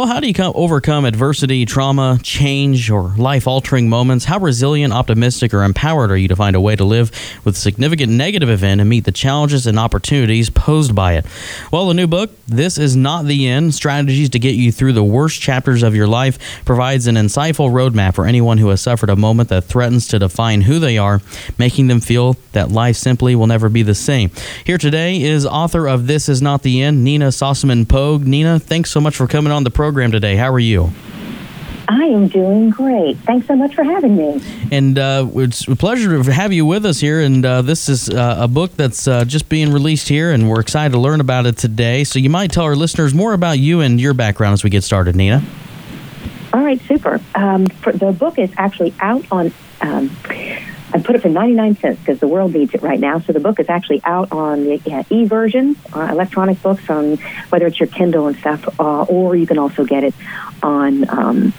Well, how do you come, overcome adversity, trauma, change, or life altering moments? How resilient, optimistic, or empowered are you to find a way to live with a significant negative event and meet the challenges and opportunities posed by it? Well, the new book, This Is Not the End Strategies to Get You Through the Worst Chapters of Your Life, provides an insightful roadmap for anyone who has suffered a moment that threatens to define who they are, making them feel that life simply will never be the same. Here today is author of This Is Not the End, Nina Sossamon Pogue. Nina, thanks so much for coming on the program today. How are you? I am doing great. Thanks so much for having me. And uh, it's a pleasure to have you with us here. And uh, this is uh, a book that's uh, just being released here, and we're excited to learn about it today. So you might tell our listeners more about you and your background as we get started, Nina. All right, super. Um, the book is actually out on. Um, I put it for 99 cents because the world needs it right now. So the book is actually out on the uh, e-version, uh, electronic books, on whether it's your Kindle and stuff, uh, or you can also get it on um,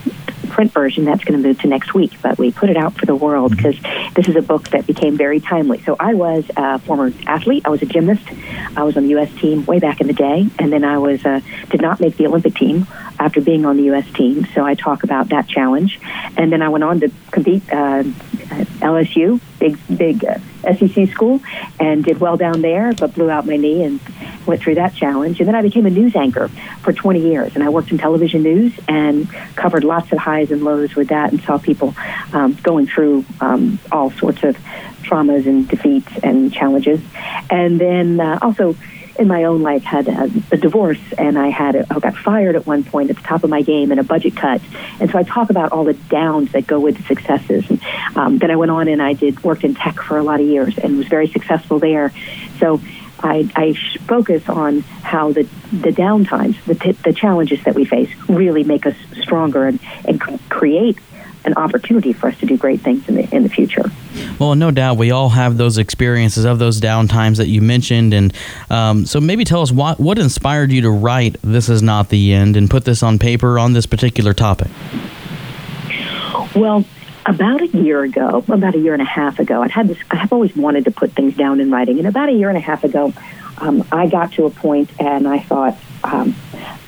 print version. That's going to move to next week, but we put it out for the world because this is a book that became very timely. So I was a former athlete. I was a gymnast. I was on the U.S. team way back in the day, and then I was uh, did not make the Olympic team after being on the U.S. team. So I talk about that challenge, and then I went on to compete uh, at LSU, big big uh, SEC school, and did well down there, but blew out my knee and went through that challenge. And then I became a news anchor for 20 years, and I worked in television news and covered lots of highs and lows with that, and saw people um, going through um, all sorts of traumas and defeats and challenges, and then uh, also in my own life had a, a divorce and I had a, I got fired at one point at the top of my game and a budget cut. And so I talk about all the downs that go with the successes. And um, then I went on and I did worked in tech for a lot of years and was very successful there. So I, I focus on how the the downtimes, the, t- the challenges that we face, really make us stronger and, and create an opportunity for us to do great things in the in the future. Well, no doubt we all have those experiences of those down times that you mentioned, and um, so maybe tell us what what inspired you to write "This Is Not the End" and put this on paper on this particular topic. Well, about a year ago, about a year and a half ago, I'd had this. I have always wanted to put things down in writing, and about a year and a half ago, um, I got to a point, and I thought. Um,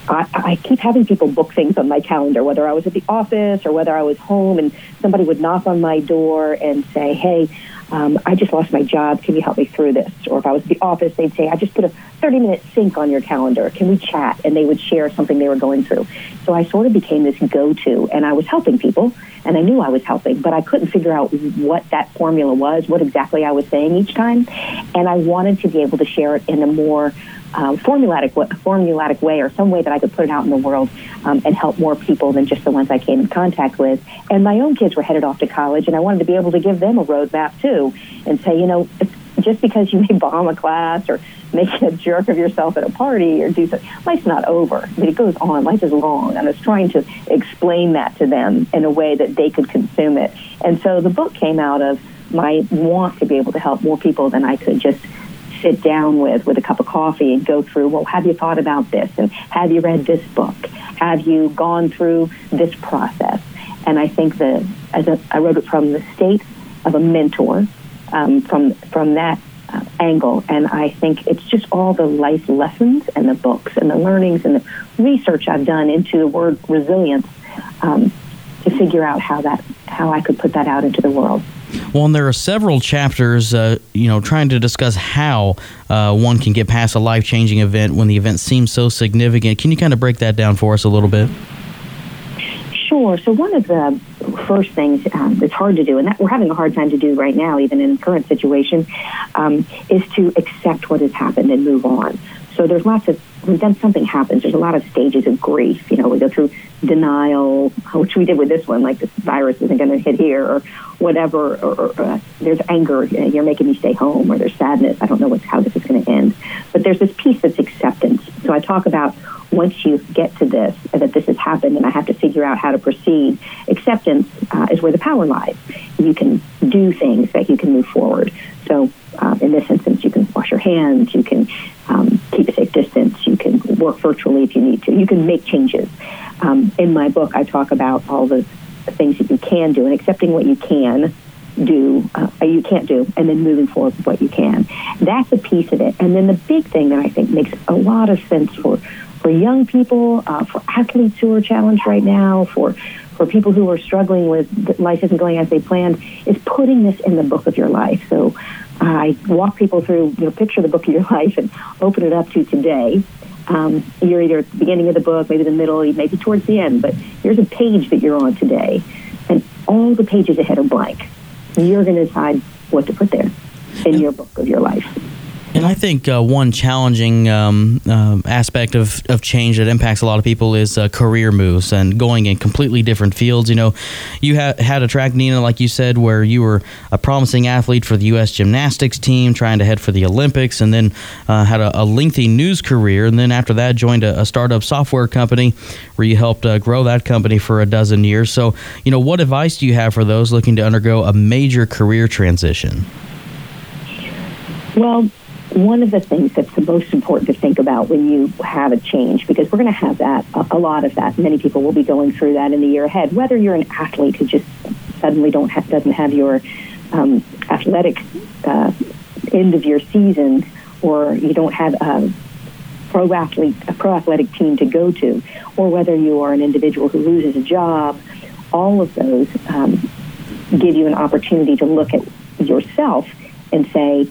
I, I keep having people book things on my calendar, whether I was at the office or whether I was home, and somebody would knock on my door and say, "Hey, um, I just lost my job. Can you help me through this?" Or if I was at the office, they'd say, "I just put a 30-minute sync on your calendar. Can we chat?" And they would share something they were going through. So I sort of became this go-to, and I was helping people, and I knew I was helping, but I couldn't figure out what that formula was, what exactly I was saying each time, and I wanted to be able to share it in a more um, formulatic, formulatic way or some way that I could put it out in the world um, and help more people than just the ones I came in contact with. And my own kids were headed off to college, and I wanted to be able to give them a roadmap too and say, you know, just because you may bomb a class or make a jerk of yourself at a party or do something, life's not over. Mean, it goes on. Life is long. And I was trying to explain that to them in a way that they could consume it. And so the book came out of my want to be able to help more people than I could just sit down with with a cup of coffee and go through, well, have you thought about this? And have you read this book? Have you gone through this process? And I think that as a, I wrote it from the state of a mentor, um, from from that uh, angle, and I think it's just all the life lessons and the books and the learnings and the research I've done into the word resilience um, to figure out how that how I could put that out into the world. Well, and there are several chapters, uh, you know, trying to discuss how uh, one can get past a life changing event when the event seems so significant. Can you kind of break that down for us a little bit? Sure. So one of the first things um, that's hard to do, and that we're having a hard time to do right now, even in the current situation, um, is to accept what has happened and move on. So there's lots of when then something happens, there's a lot of stages of grief. You know, we go through denial, which we did with this one, like this virus isn't going to hit here, or whatever. Or, or uh, there's anger, you're making me stay home, or there's sadness, I don't know what's, how this is going to end. But there's this piece that's acceptance. So I talk about once you get to this, that this has happened, and I have to figure out how to proceed. Acceptance uh, is where the power lies. You can do things that you can move forward. So uh, in this you wash your hands, you can um, keep a safe distance. You can work virtually if you need to. You can make changes. Um, in my book, I talk about all the things that you can do and accepting what you can do, uh, you can't do, and then moving forward with what you can. That's a piece of it. And then the big thing that I think makes a lot of sense for for young people, uh, for athletes who are challenged right now, for for people who are struggling with life isn't going as they planned, is putting this in the book of your life. So I walk people through, you know, picture the book of your life and open it up to today. Um, you're either at the beginning of the book, maybe the middle, maybe towards the end, but here's a page that you're on today, and all the pages ahead are blank. You're going to decide what to put there in your book of your life. And I think uh, one challenging um, uh, aspect of, of change that impacts a lot of people is uh, career moves and going in completely different fields. You know, you ha- had a track, Nina, like you said, where you were a promising athlete for the U.S. gymnastics team, trying to head for the Olympics, and then uh, had a, a, lengthy news career. And then after that, joined a, a startup software company where you helped uh, grow that company for a dozen years. So, you know, what advice do you have for those looking to undergo a major career transition? Well, one of the things that's the most important to think about when you have a change, because we're going to have that, a, lot of that. Many people will be going through that in the year ahead. Whether you're an athlete who just suddenly don't doesn't have your um, athletic uh, end of your season, or you don't have a pro athlete, a pro athletic team to go to, or whether you are an individual who loses a job, all of those um, give you an opportunity to look at yourself and say,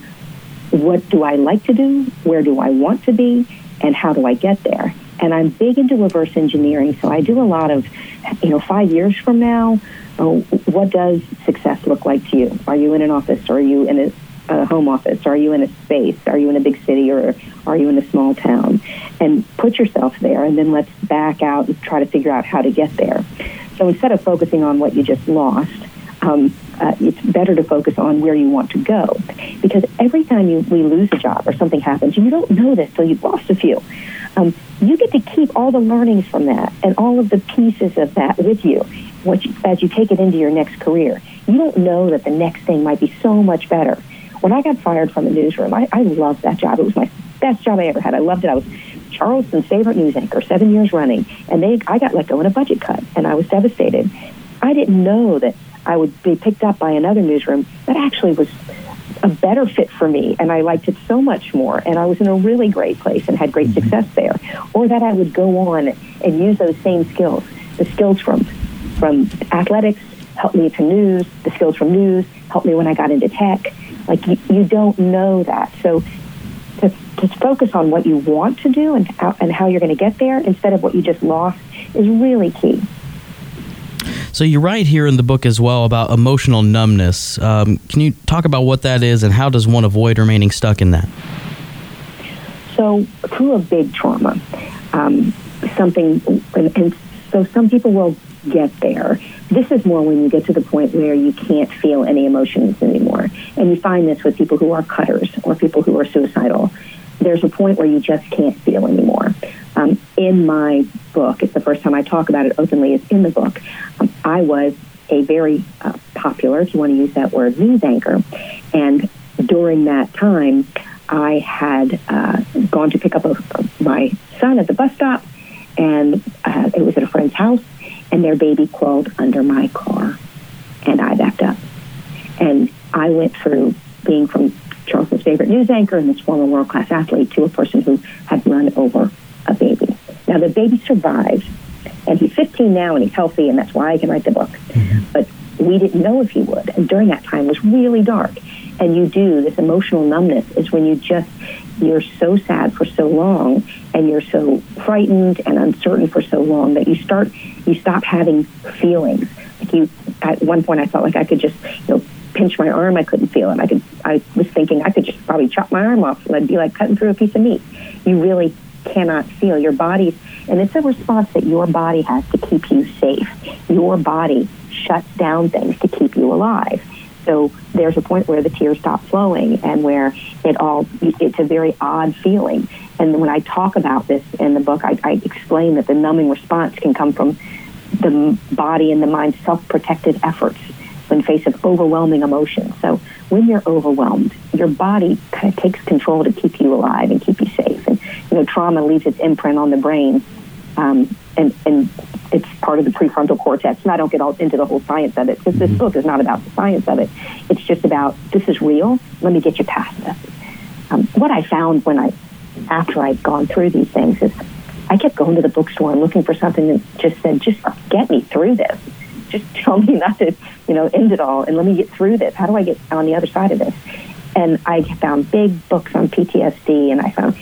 what do I like to do? Where do I want to be? And how do I get there? And I'm big into reverse engineering, so I do a lot of, you know, five years from now, uh, what does success look like to you? Are you in an office? Are you in a, a home office? Are you in a space? Are you in a big city or are you in a small town? And put yourself there, and then let's back out and try to figure out how to get there. So instead of focusing on what you just lost, um, uh, it's better to focus on where you want to go. Because every time you, we lose a job or something happens, you don't know this till you've lost a few. Um, you get to keep all the learnings from that and all of the pieces of that with you, as you take it into your next career. You don't know that the next thing might be so much better. When I got fired from the newsroom, I, I loved that job. It was my best job I ever had. I loved it. I was Charleston's favorite news anchor, seven years running, and they I got let go in a budget cut, and I was devastated. I didn't know that I would be picked up by another newsroom that actually was a better fit for me and I liked it so much more and I was in a really great place and had great mm-hmm. success there. Or that I would go on and use those same skills the skills from from athletics helped me to news the skills from news helped me when I got into tech. Like you, you don't know that. So to, to focus on what you want to do and how, and how you're going to get there instead of what you just lost is really key so you write here in the book as well about emotional numbness. Um, can you talk about what that is and how does one avoid remaining stuck in that? So through a big trauma, um, something, and, and so some people will get there. This is more when you get to the point where you can't feel any emotions anymore. And you find this with people who are cutters or people who are suicidal. There's a point where you just can't feel anymore. Um, in my book, it's the first time I talk about it openly, is in the book. Um, I was a very uh, popular, if you want to use that word, news anchor. And during that time, I had uh, gone to pick up a, my son at the bus stop, and uh, it was at a friend's house, and their baby crawled under my car, and I backed up. And I went through being from Charleston's favorite news anchor and this former world class athlete to a person who had run over a baby. The baby survived, and he's 15 now and he's healthy, and that's why I can write the book. Mm-hmm. But we didn't know if he would. And during that time was really dark. And you do, this emotional numbness is when you just, you're so sad for so long and you're so frightened and uncertain for so long that you start, you stop having feelings. Like you, at one point I felt like I could just, you know, pinch my arm, I couldn't feel it. I could, I was thinking I could just probably chop my arm off. And I'd be like cutting through a piece of meat. You really cannot feel. Your body, and it's a response that your body has to keep you safe. Your body shuts down things to keep you alive. So there's a point where the tears stop flowing and where it all, it's a very odd feeling. And when I talk about this in the book, I, I explain that the numbing response can come from the body and the mind's self-protective efforts in face of overwhelming emotions. So when you're overwhelmed, your body kind of takes control to keep you alive and keep you safe. And you know, trauma leaves its imprint on the brain, um, and and it's part of the prefrontal cortex. And I don't get all into the whole science of it because this book is not about the science of it. It's just about this is real. Let me get you past this. Um, what I found when I, after I'd gone through these things, is I kept going to the bookstore and looking for something that just said, just get me through this. Just tell me not to, you know, end it all and let me get through this. How do I get on the other side of this? And I found big books on PTSD and I found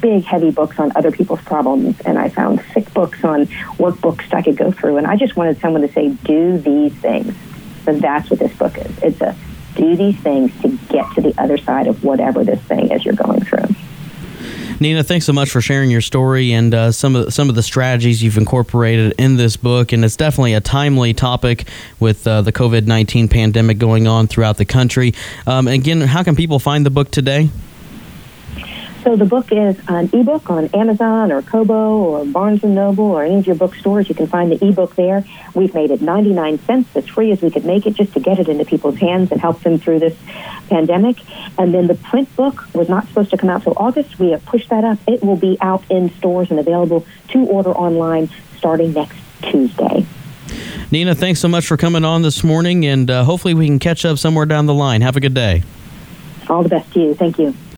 big, heavy books on other people's problems, and I found thick books on workbooks I could go through. And I just wanted someone to say, do these things. So that's what this book is. It's a do these things to get to the other side of whatever this thing is you're going through. Nina, thanks so much for sharing your story and uh, some of some of the strategies you've incorporated in this book. And it's definitely a timely topic with uh, the COVID nineteen pandemic going on throughout the country. Um, again, how can people find the book today? So the book is an ebook on Amazon or Kobo or Barnes and Noble or any of your bookstores. You can find the ebook there. We've made it 99 cents, as free as we could make it, just to get it into people's hands and help them through this pandemic. And then the print book was not supposed to come out till August. We have pushed that up. It will be out in stores and available to order online starting next Tuesday. Nina, thanks so much for coming on this morning, and uh, hopefully we can catch up somewhere down the line. Have a good day. All the best to you. Thank you.